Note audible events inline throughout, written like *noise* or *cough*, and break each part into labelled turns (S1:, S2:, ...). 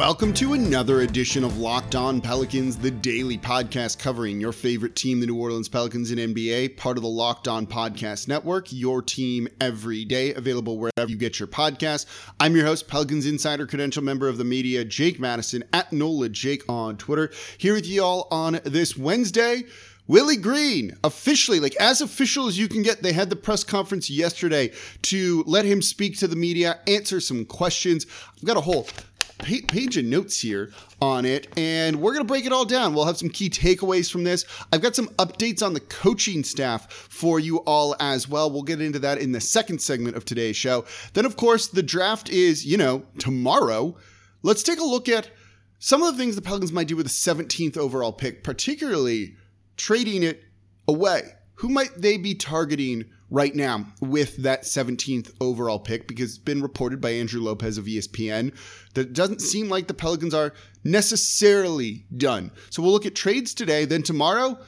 S1: Welcome to another edition of Locked On Pelicans, the daily podcast covering your favorite team, the New Orleans Pelicans in NBA, part of the Locked On Podcast Network, your team every day, available wherever you get your podcast. I'm your host, Pelicans Insider Credential member of the media, Jake Madison, at NOLA Jake on Twitter, here with you all on this Wednesday. Willie Green, officially, like as official as you can get, they had the press conference yesterday to let him speak to the media, answer some questions. I've got a whole page of notes here on it, and we're going to break it all down. We'll have some key takeaways from this. I've got some updates on the coaching staff for you all as well. We'll get into that in the second segment of today's show. Then, of course, the draft is, you know, tomorrow. Let's take a look at some of the things the Pelicans might do with the 17th overall pick, particularly trading it away. Who might they be targeting right now with that 17th overall pick? Because it's been reported by Andrew Lopez of ESPN that it doesn't seem like the Pelicans are necessarily done. So we'll look at trades today. Then tomorrow,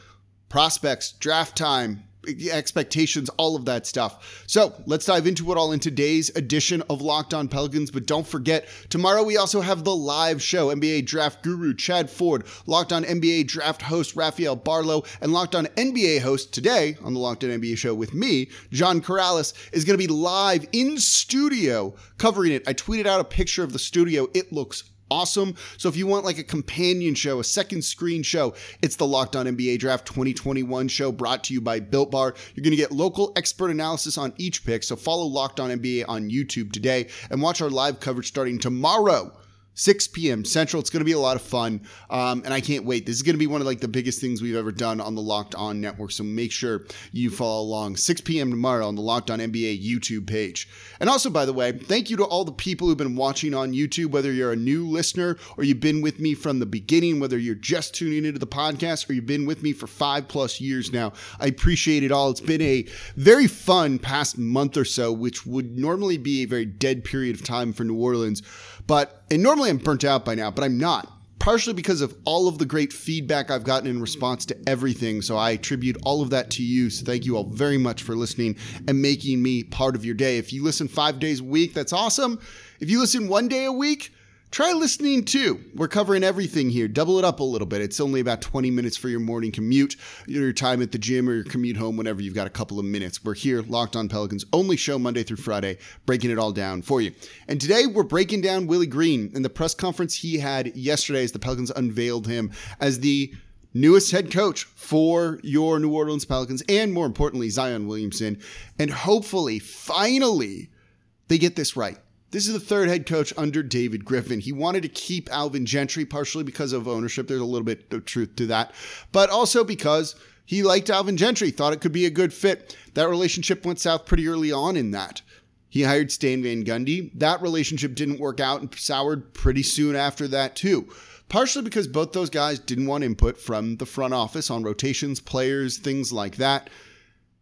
S1: prospects, draft time, expectations, all of that stuff. So let's dive into it all in today's edition of Locked On Pelicans. But don't forget, tomorrow we also have the live show. NBA draft guru Chad Ford, Locked On NBA draft host Rafael Barlowe, and Locked On NBA host today on the Locked On NBA show with me, John Karalis, is going to be live in studio covering it. I tweeted out a picture of the studio. It looks awesome. So if you want like a companion show, a second screen show, it's the Locked On NBA Draft 2021 show brought to you by Built Bar. You're going to get local expert analysis on each pick. So follow Locked On NBA on YouTube today and watch our live coverage starting tomorrow 6 p.m. Central. It's going to be a lot of fun, um, and I can't wait. This is going to be one of like the biggest things we've ever done on the Locked On Network. So make sure you follow along. 6 p.m. tomorrow on the Locked On NBA YouTube page. And also, by the way, thank you to all the people who've been watching on YouTube. Whether you're a new listener or you've been with me from the beginning, whether you're just tuning into the podcast or you've been with me for five plus years now, I appreciate it all. It's been a very fun past month or so, which would normally be a very dead period of time for New Orleans. But, and normally I'm burnt out by now, but I'm not. Partially because of all of the great feedback I've gotten in response to everything. So I attribute all of that to you. So thank you all very much for listening and making me part of your day. If you listen five days a week, that's awesome. If you listen one day a week, Try listening too. We're covering everything here. Double it up a little bit. It's only about 20 minutes for your morning commute, your time at the gym, or your commute home whenever you've got a couple of minutes. We're here, Locked on Pelicans, only show Monday through Friday, breaking it all down for you. And today we're breaking down Willie Green in the press conference he had yesterday as the Pelicans unveiled him as the newest head coach for your New Orleans Pelicans, and more importantly, Zion Williamson. And hopefully, finally, they get this right. This is the third head coach under David Griffin. He wanted to keep Alvin Gentry, partially because of ownership. There's a little bit of truth to that, but also because he liked Alvin Gentry, thought it could be a good fit. That relationship went south pretty early on in that. He hired Stan Van Gundy. That relationship didn't work out and soured pretty soon after that, too. Partially because both those guys didn't want input from the front office on rotations, players, things like that.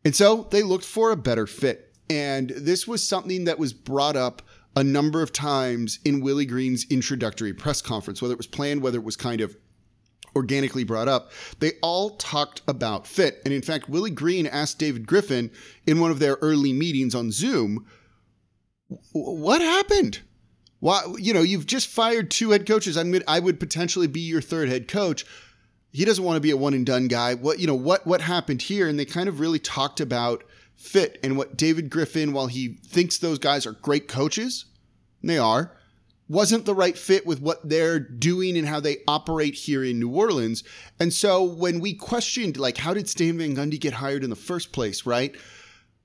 S1: And so they looked for a better fit. And this was something that was brought up a number of times in Willie Green's introductory press conference, whether it was planned, whether it was kind of organically brought up, they all talked about fit. And in fact, Willie Green asked David Griffin in one of their early meetings on Zoom, what happened? Why, you know, you've just fired two head coaches. I mean, I would potentially be your third head coach. He doesn't want to be a one and done guy. What, you know, what, what happened here? And they kind of really talked about fit and what David Griffin, while he thinks those guys are great coaches, they are, wasn't the right fit with what they're doing and how they operate here in New Orleans. And so when we questioned, like, how did Stan Van Gundy get hired in the first place, right?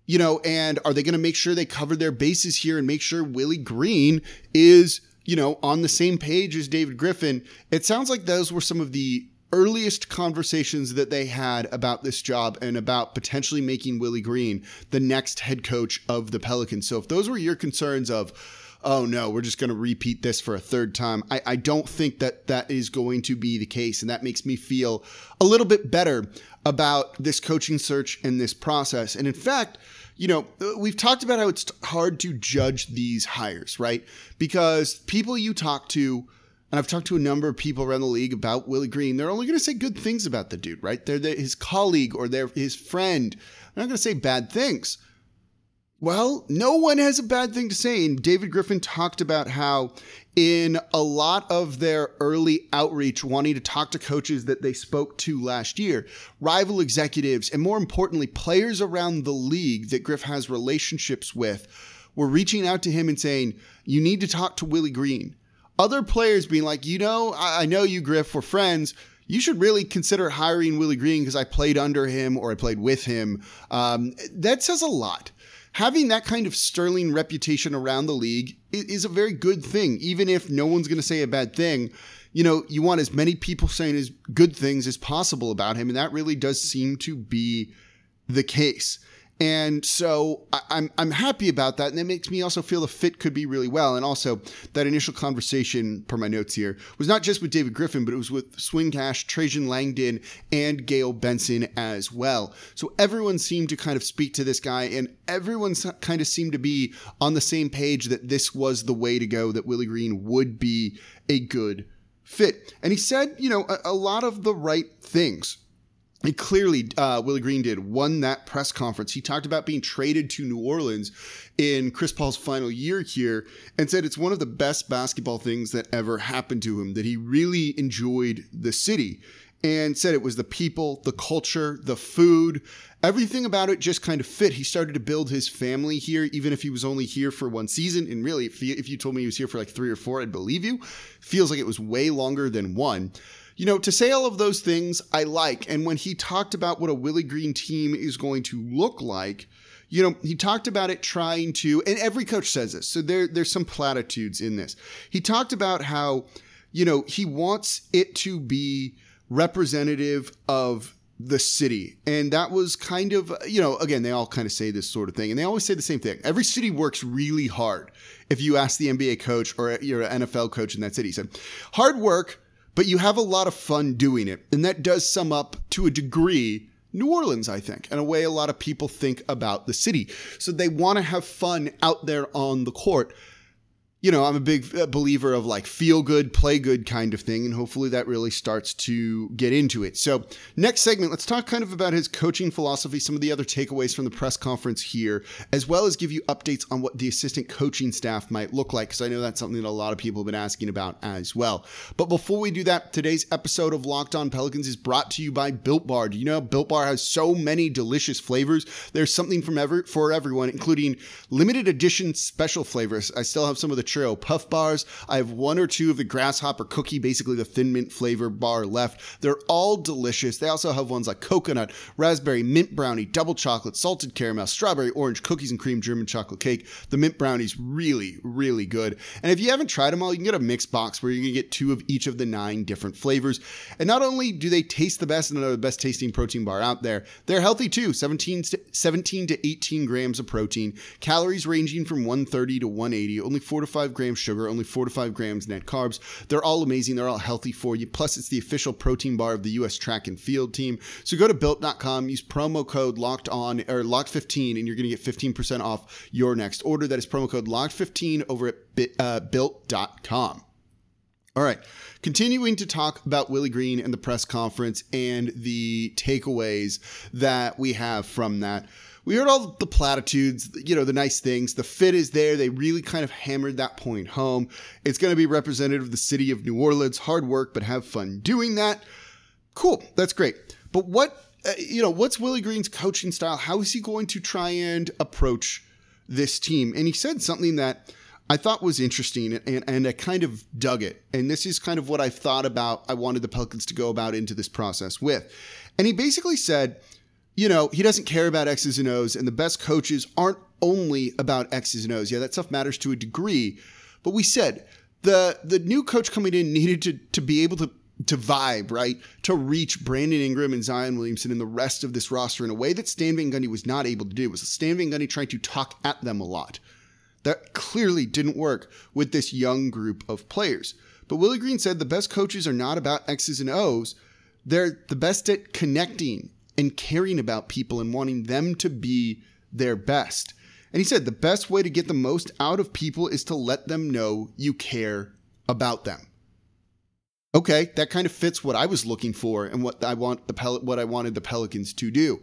S1: You know, and are they going to make sure they cover their bases here and make sure Willie Green is, you know, on the same page as David Griffin? It sounds like those were some of the earliest conversations that they had about this job and about potentially making Willie Green the next head coach of the Pelicans. So if those were your concerns of, oh no, we're just going to repeat this for a third time, I, I don't think that that is going to be the case. And that makes me feel a little bit better about this coaching search and this process. And in fact, you know, we've talked about how it's hard to judge these hires, right? Because people you talk to, and I've talked to a number of people around the league about Willie Green. They're only going to say good things about the dude, right? They're the, his colleague or they're his friend. They're not going to say bad things. Well, no one has a bad thing to say. And David Griffin talked about how, in a lot of their early outreach, wanting to talk to coaches that they spoke to last year, rival executives, and more importantly, players around the league that Griff has relationships with, were reaching out to him and saying, You need to talk to Willie Green. Other players being like, You know, I, I know you, Griff, we're friends you should really consider hiring Willie Green because I played under him or I played with him. Um, that says a lot having that kind of sterling reputation around the league is a very good thing, even if no one's going to say a bad thing. You know, you want as many people saying as good things as possible about him, and that really does seem to be the case. And so I, am I'm happy about that, and it makes me also feel the fit could be really well. And also that initial conversation, per my notes here, was not just with David Griffin, but it was with Swin Cash, Trajan Langdon, and Gayle Benson as well. So everyone seemed to kind of speak to this guy, and everyone kind of seemed to be on the same page that this was the way to go. That Willie Green would be a good fit, and he said, you know, a, a lot of the right things he clearly, uh, Willie Green did, won that press conference. He talked about being traded to New Orleans in Chris Paul's final year here and said it's one of the best basketball things that ever happened to him, that he really enjoyed the city and said it was the people, the culture, the food, everything about it just kind of fit. He started to build his family here, even if he was only here for one season. And really, if you told me he was here for like three or four, I'd believe you. Feels like it was way longer than one you know, to say all of those things I like. And when he talked about what a Willie Green team is going to look like, you know, he talked about it trying to, and every coach says this, so there, there's some platitudes in this. He talked about how, you know, he wants it to be representative of the city. And that was kind of, you know, again, they all kind of say this sort of thing. And they always say the same thing. Every city works really hard. If you ask the NBA coach or you're an NFL coach in that city, he said, hard work but you have a lot of fun doing it. And that does sum up to a degree New Orleans, I think, and a way a lot of people think about the city. So they want to have fun out there on the court you know, I'm a big uh, believer of like feel good, play good kind of thing, and hopefully that really starts to get into it. So, next segment, let's talk kind of about his coaching philosophy, some of the other takeaways from the press conference here, as well as give you updates on what the assistant coaching staff might look like, because I know that's something that a lot of people have been asking about as well. But before we do that, today's episode of Locked On Pelicans is brought to you by Built Bar. Do you know Built Bar has so many delicious flavors? There's something from ever for everyone, including limited edition special flavors. I still have some of the Churro Puff Bars. I have one or two of the Grasshopper Cookie, basically the thin mint flavor bar left. They're all delicious. They also have ones like coconut, raspberry, mint brownie, double chocolate, salted caramel, strawberry, orange, cookies and cream, German chocolate cake. The mint brownie's really, really good. And if you haven't tried them all, you can get a mixed box where you can get two of each of the nine different flavors. And not only do they taste the best and are the best tasting protein bar out there, they're healthy too 17 to, 17 to 18 grams of protein, calories ranging from 130 to 180, only 4 to 5 grams sugar, only 4 to 5 grams net carbs. They're all amazing. They're all healthy for you. Plus, it's the official protein bar of the U.S. track and field team. So go to built.com, use promo code locked on or locked 15, and you're going to get 15% off your next order. That is promo code locked 15 over at uh, built.com. All right. Continuing to talk about Willie Green and the press conference and the takeaways that we have from that we heard all the platitudes, you know, the nice things. The fit is there. They really kind of hammered that point home. It's going to be representative of the city of New Orleans. Hard work, but have fun doing that. Cool. That's great. But what, uh, you know, what's Willie Green's coaching style? How is he going to try and approach this team? And he said something that I thought was interesting and, and I kind of dug it. And this is kind of what I thought about, I wanted the Pelicans to go about into this process with. And he basically said, you know, he doesn't care about X's and O's, and the best coaches aren't only about X's and O's. Yeah, that stuff matters to a degree. But we said the the new coach coming in needed to to be able to to vibe, right? To reach Brandon Ingram and Zion Williamson and the rest of this roster in a way that Stan Van Gundy was not able to do. It was Stan Van Gundy trying to talk at them a lot. That clearly didn't work with this young group of players. But Willie Green said the best coaches are not about X's and O's. They're the best at connecting and caring about people and wanting them to be their best. And he said the best way to get the most out of people is to let them know you care about them. Okay, that kind of fits what I was looking for and what I want the Pel- what I wanted the Pelicans to do.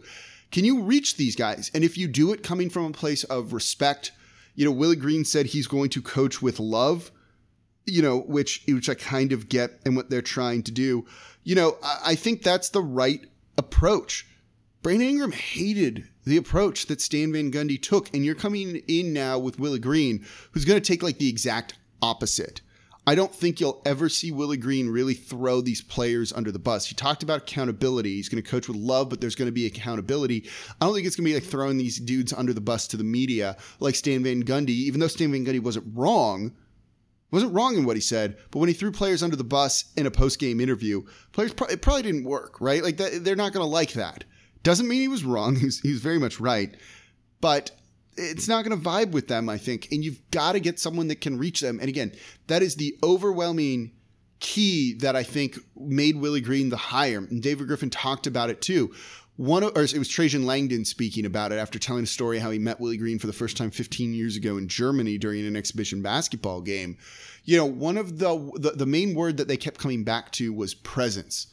S1: Can you reach these guys? And if you do it coming from a place of respect, you know, Willie Green said he's going to coach with love, you know, which which I kind of get and what they're trying to do. You know, I, I think that's the right approach. Brandon Ingram hated the approach that Stan Van Gundy took, and you're coming in now with Willie Green, who's going to take like the exact opposite. I don't think you'll ever see Willie Green really throw these players under the bus. He talked about accountability. He's going to coach with love, but there's going to be accountability. I don't think it's going to be like throwing these dudes under the bus to the media like Stan Van Gundy, even though Stan Van Gundy wasn't wrong. Wasn't wrong in what he said, but when he threw players under the bus in a post game interview, players pro- it probably didn't work, right? Like that, they're not going to like that. Doesn't mean he was wrong. *laughs* He was, he was very much right, but it's not going to vibe with them, I think. And you've got to get someone that can reach them. And again, that is the overwhelming key that I think made Willie Green the hire. And David Griffin talked about it too. One, or it was Trajan Langdon speaking about it after telling a story how he met Willie Green for the first time 15 years ago in Germany during an exhibition basketball game. You know, one of the, the, the main word that they kept coming back to was presence.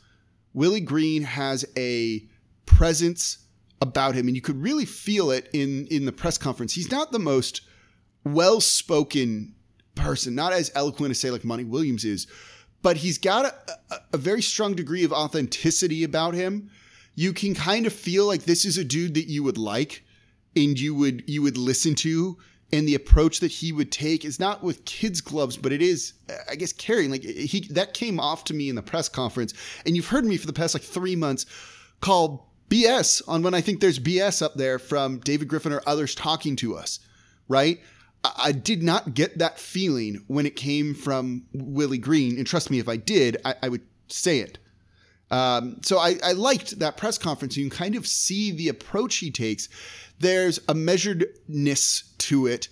S1: Willie Green has a presence about him, and you could really feel it in in the press conference. He's not the most well spoken person, not as eloquent as say like Monty Williams is, but he's got a, a, a very strong degree of authenticity about him. You can kind of feel like this is a dude that you would like and you would you would listen to and the approach that he would take is not with kids gloves but it is i guess carrying like he that came off to me in the press conference and you've heard me for the past like 3 months call BS on when I think there's BS up there from David Griffin or others talking to us, right? I did not get that feeling when it came from Willie Green. And trust me, if I did, I, I would say it. Um, so I, I, liked that press conference. You can kind of see the approach he takes. There's a measuredness to it.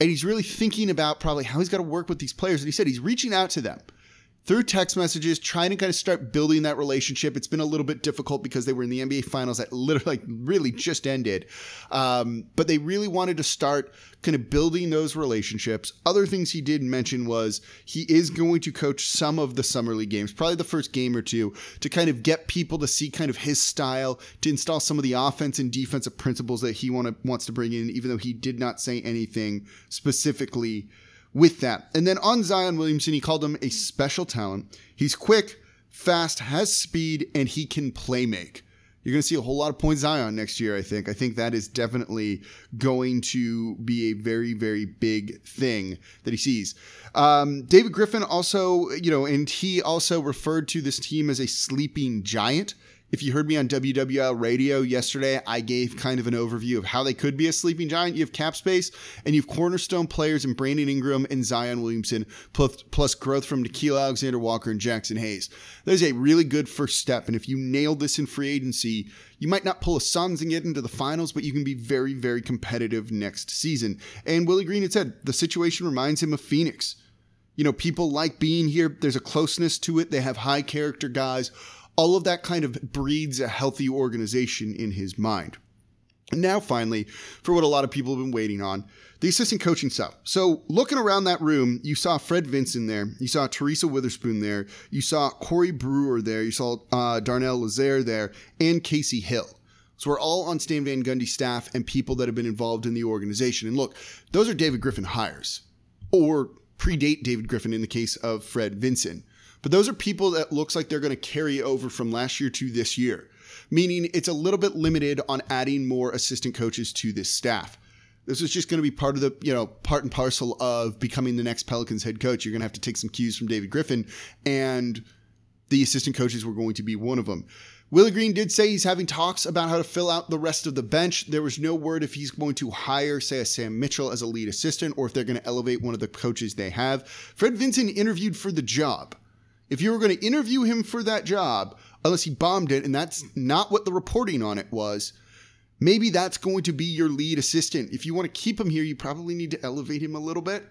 S1: And he's really thinking about probably how he's got to work with these players. And he said he's reaching out to them through text messages, trying to kind of start building that relationship. It's been a little bit difficult because they were in the NBA finals that literally, like, really just ended. Um, but they really wanted to start kind of building those relationships. Other things he did mention was he is going to coach some of the summer league games, probably the first game or two, to kind of get people to see kind of his style, to install some of the offense and defensive principles that he want to, wants to bring in, even though he did not say anything specifically with that. And then on Zion Williamson, he called him a special talent. He's quick, fast, has speed, and he can play make. You're going to see a whole lot of points Zion next year, I think. I think that is definitely going to be a very, very big thing that he sees. Um, David Griffin also, you know, and he also referred to this team as a sleeping giant. If you heard me on WWL radio yesterday, I gave kind of an overview of how they could be a sleeping giant. You have cap space and you have cornerstone players in Brandon Ingram and Zion Williamson, plus, plus growth from Nickeil Alexander Walker and Jaxson Hayes. That is a really good first step. And if you nail this in free agency, you might not pull a Suns and get into the finals, but you can be very, very competitive next season. And Willie Green had said the situation reminds him of Phoenix. You know, people like being here. There's a closeness to it. They have high character guys all of that kind of breeds a healthy organization in his mind. now, finally, for what a lot of people have been waiting on, the assistant coaching stuff. So, looking around that room, you saw Fred Vinson there, you saw Teresa Weatherspoon there, you saw Corey Brewer there, you saw uh, Darnell Lazare there, and Casey Hill. So we're all on Stan Van Gundy staff and people that have been involved in the organization. And look, those are David Griffin hires, or predate David Griffin in the case of Fred Vinson. But those are people that looks like they're going to carry over from last year to this year, meaning it's a little bit limited on adding more assistant coaches to this staff. This is just going to be part of the, you know, part and parcel of becoming the next Pelicans head coach. You're going to have to take some cues from David Griffin, and the assistant coaches were going to be one of them. Willie Green did say he's having talks about how to fill out the rest of the bench. There was no word if he's going to hire, say, a Sam Mitchell as a lead assistant or if they're going to elevate one of the coaches they have. Fred Vinson interviewed for the job. If you were going to interview him for that job, unless he bombed it, and that's not what the reporting on it was, maybe that's going to be your lead assistant. If you want to keep him here, you probably need to elevate him a little bit.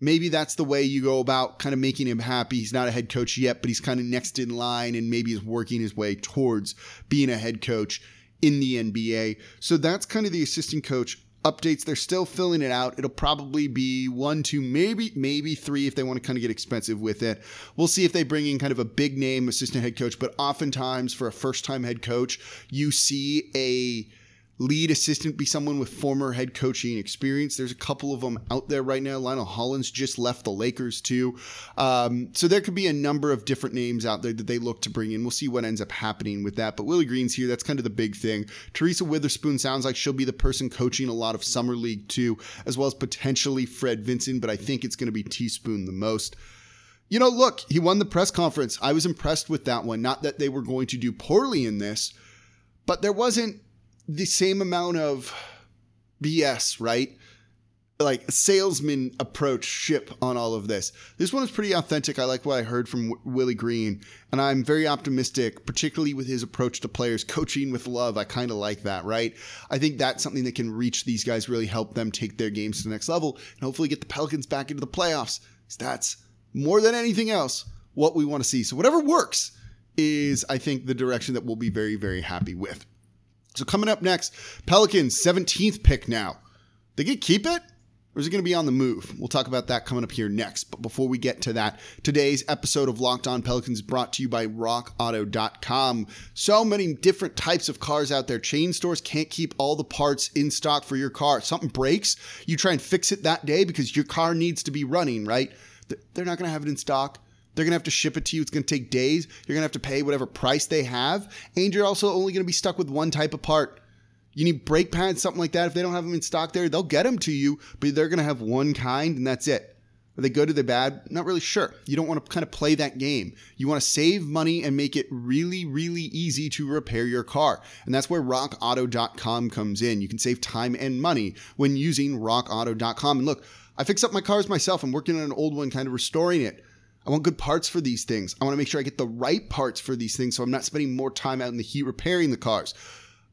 S1: Maybe that's the way you go about kind of making him happy. He's not a head coach yet, but he's kind of next in line and maybe is working his way towards being a head coach in the NBA. So that's kind of the assistant coach updates. They're still filling it out. It'll probably be one, two, maybe, maybe three if they want to kind of get expensive with it. We'll see if they bring in kind of a big name assistant head coach, but oftentimes for a first time head coach, you see a lead assistant be someone with former head coaching experience. There's a couple of them out there right now. Lionel Hollins just left the Lakers too. Um, so there could be a number of different names out there that they look to bring in. We'll see what ends up happening with that. But Willie Green's here. That's kind of the big thing. Teresa Weatherspoon sounds like she'll be the person coaching a lot of Summer League too, as well as potentially Fred Vinson, but I think it's going to be Teaspoon the most. You know, look, he won the press conference. I was impressed with that one. Not that they were going to do poorly in this, but there wasn't the same amount of BS, right? Like salesman approach ship on all of this. This one is pretty authentic. I like what I heard from w- Willie Green, and I'm very optimistic, particularly with his approach to players, coaching with love. I kind of like that, right? I think that's something that can reach these guys, really help them take their games to the next level, and hopefully get the Pelicans back into the playoffs. That's more than anything else what we want to see. So whatever works is, I think, the direction that we'll be very, very happy with. So coming up next, Pelicans 17th pick now. They get keep it? Or is it going to be on the move? We'll talk about that coming up here next. But before we get to that, today's episode of Locked On Pelicans brought to you by RockAuto.com. So many different types of cars out there. Chain stores can't keep all the parts in stock for your car. Something breaks, you try and fix it that day because your car needs to be running, right? They're not going to have it in stock. They're going to have to ship it to you. It's going to take days. You're going to have to pay whatever price they have. And you're also only going to be stuck with one type of part. You need brake pads, something like that. If they don't have them in stock there, they'll get them to you, but they're going to have one kind and that's it. Are they good or they bad? Not really sure. You don't want to kind of play that game. You want to save money and make it really, really easy to repair your car. And that's where rockauto.com comes in. You can save time and money when using rockauto.com. And look, I fix up my cars myself. I'm working on an old one, kind of restoring it. I want good parts for these things. I want to make sure I get the right parts for these things so I'm not spending more time out in the heat repairing the cars.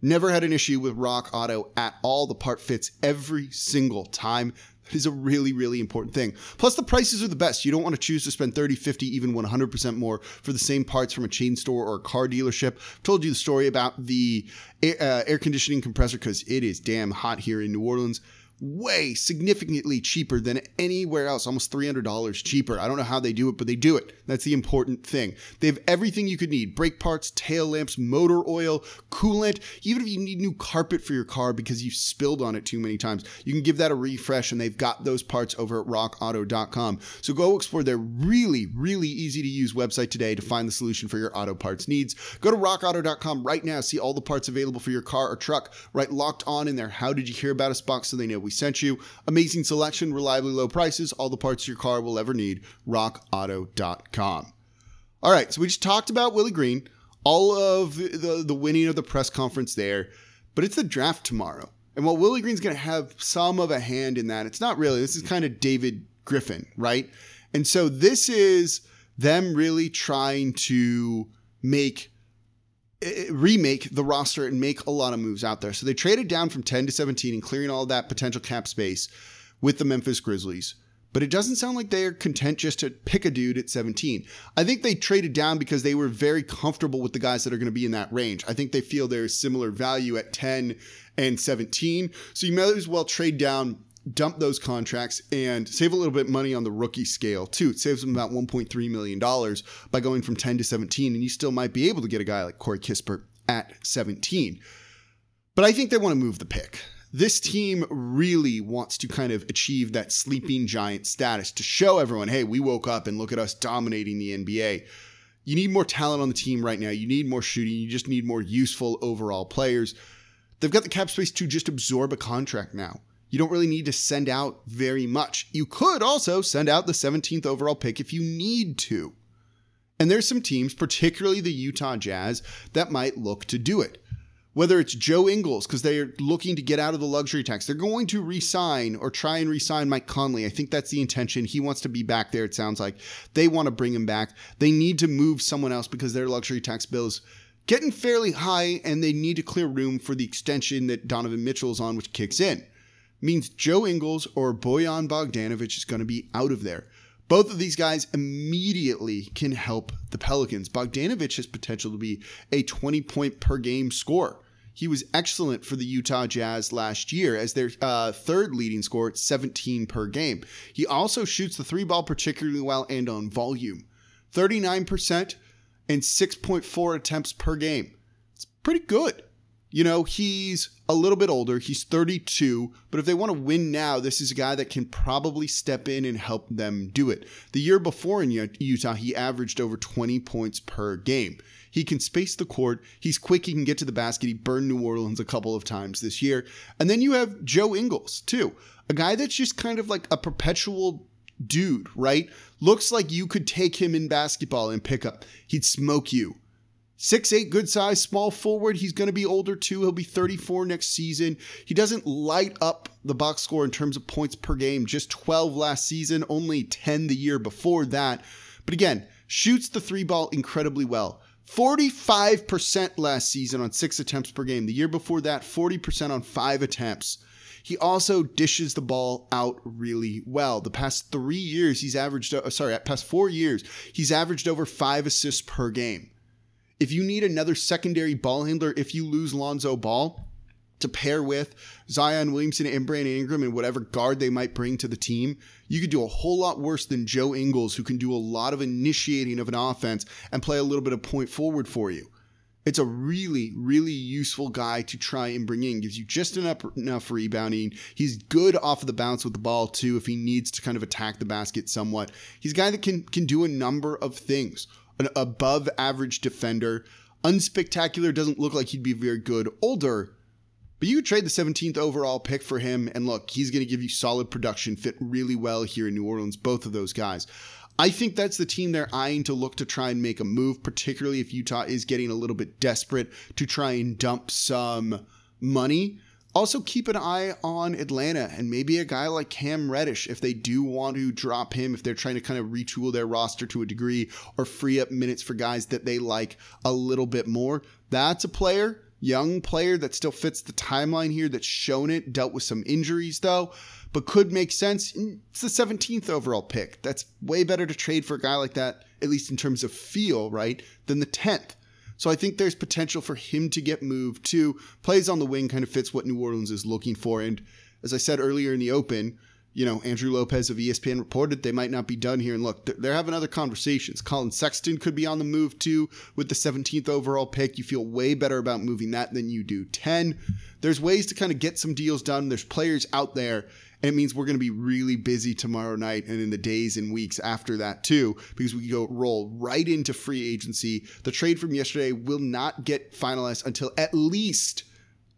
S1: Never had an issue with Rock Auto at all. The part fits every single time. That is a really, really important thing. Plus, the prices are the best. You don't want to choose to spend 30, 50, even 100% more for the same parts from a chain store or a car dealership. I've told you the story about the air, uh, air conditioning compressor because it is damn hot here in New Orleans way significantly cheaper than anywhere else, almost $300 cheaper. I don't know how they do it, but they do it. That's the important thing. They have everything you could need brake parts, tail lamps, motor oil, coolant, even if you need new carpet for your car because you've spilled on it too many times. You can give that a refresh, and they've got those parts over at rockauto.com. So go explore their really, really easy to use website today to find the solution for your auto parts needs. Go to rockauto.com right now, see all the parts available for your car or truck. Right locked on in there. How did you hear about us box so they know we sent you. Amazing selection, reliably low prices, all the parts your car will ever need. RockAuto.com. All right, so we just talked about Willie Green, all of the, the winning of the press conference there, but it's the draft tomorrow. And while Willie Green's going to have some of a hand in that, it's not really. This is kind of David Griffin, right? And so this is them really trying to make Eh, eh, remake the roster and make a lot of moves out there. So they traded down from 10 to 17 and clearing all that potential cap space with the Memphis Grizzlies. But it doesn't sound like they're content just to pick a dude at 17. I think they traded down because they were very comfortable with the guys that are going to be in that range. I think they feel there's similar value at 10 and 17. So you might as well trade down dump those contracts and save a little bit money on the rookie scale too. It saves them about $1.3 million by going from 10 to 17, and you still might be able to get a guy like Corey Kispert at 17. But I think they want to move the pick. This team really wants to kind of achieve that sleeping giant status to show everyone, hey, we woke up and look at us dominating the NBA. You need more talent on the team right now. You need more shooting. You just need more useful overall players. They've got the cap space to just absorb a contract now you don't really need to send out very much. You could also send out the 17th overall pick if you need to. And there's some teams, particularly the Utah Jazz, that might look to do it. Whether it's Joe Ingles, because they're looking to get out of the luxury tax, they're going to resign or try and resign Mike Conley. I think that's the intention. He wants to be back there, it sounds like. They want to bring him back. They need to move someone else because their luxury tax bill is getting fairly high and they need to clear room for the extension that Donovan Mitchell is on, which kicks in means Joe Ingles or Bojan Bogdanovic is going to be out of there. Both of these guys immediately can help the Pelicans. Bogdanovic has potential to be a 20 point per game scorer. He was excellent for the Utah Jazz last year as their uh, third leading scorer at 17 per game. He also shoots the three ball particularly well and on volume 39% and 6.4 attempts per game. It's pretty good. You know, he's a little bit older. He's 32, but if they want to win now, this is a guy that can probably step in and help them do it. The year before in Utah, he averaged over 20 points per game. He can space the court. He's quick. He can get to the basket. He burned New Orleans a couple of times this year. And then you have Joe Ingles, too, a guy that's just kind of like a perpetual dude, right? Looks like you could take him in basketball and pick up. He'd smoke you. Six eight, good size, small forward. He's going to be older too. He'll be 34 next season. He doesn't light up the box score in terms of points per game, just 12 last season, only 10 the year before that. But again, shoots the three ball incredibly well. 45% last season on six attempts per game. The year before that, 40% on five attempts. He also dishes the ball out really well. The past three years, he's averaged, uh, sorry, past four years, he's averaged over five assists per game if you need another secondary ball handler, if you lose Lonzo Ball to pair with Zion Williamson and Brandon Ingram and whatever guard they might bring to the team, you could do a whole lot worse than Joe Ingles, who can do a lot of initiating of an offense and play a little bit of point forward for you. It's a really, really useful guy to try and bring in. Gives you just enough enough rebounding. He's good off of the bounce with the ball too. If he needs to kind of attack the basket somewhat, he's a guy that can can do a number of things an above average defender. Unspectacular, doesn't look like he'd be very good. Older, but you trade the 17th overall pick for him, and look, he's going to give you solid production, fit really well here in New Orleans, both of those guys. I think that's the team they're eyeing to look to try and make a move, particularly if Utah is getting a little bit desperate to try and dump some money. Also, keep an eye on Atlanta and maybe a guy like Cam Reddish if they do want to drop him, if they're trying to kind of retool their roster to a degree or free up minutes for guys that they like a little bit more. That's a player, young player that still fits the timeline here, that's shown it, dealt with some injuries though, but could make sense. It's the 17th overall pick. That's way better to trade for a guy like that, at least in terms of feel, right, than the 10th. So I think there's potential for him to get moved too. Plays on the wing kind of fits what New Orleans is looking for. And as I said earlier in the open, you know, Andrew Lopez of ESPN reported they might not be done here. And look, they're having other conversations. Collin Sexton could be on the move too with the 17th overall pick. You feel way better about moving that than you do 10. There's ways to kind of get some deals done. There's players out there it means we're going to be really busy tomorrow night and in the days and weeks after that too, because we go roll right into free agency. The trade from yesterday will not get finalized until at least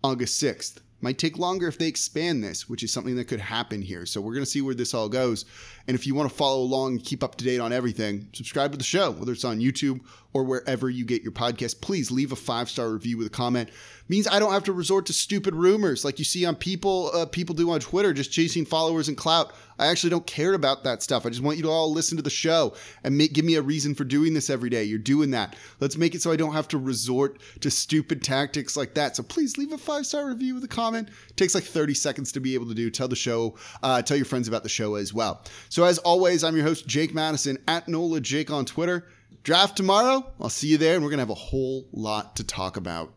S1: August 6th. Might take longer if they expand this, which is something that could happen here. So we're going to see where this all goes. And if you want to follow along, keep up to date on everything, subscribe to the show, whether it's on YouTube or wherever you get your podcast. Please leave a five star review with a comment means I don't have to resort to stupid rumors like you see on people uh, people do on Twitter, just chasing followers and clout. I actually don't care about that stuff. I just want you to all listen to the show and make, give me a reason for doing this every day. You're doing that. Let's make it so I don't have to resort to stupid tactics like that. So please leave a five star review with a comment. It takes like 30 seconds to be able to do. Tell the show, uh, tell your friends about the show as well. So as always, I'm your host Jake Madison at Nola Jake on Twitter. Draft tomorrow. I'll see you there, and we're gonna have a whole lot to talk about.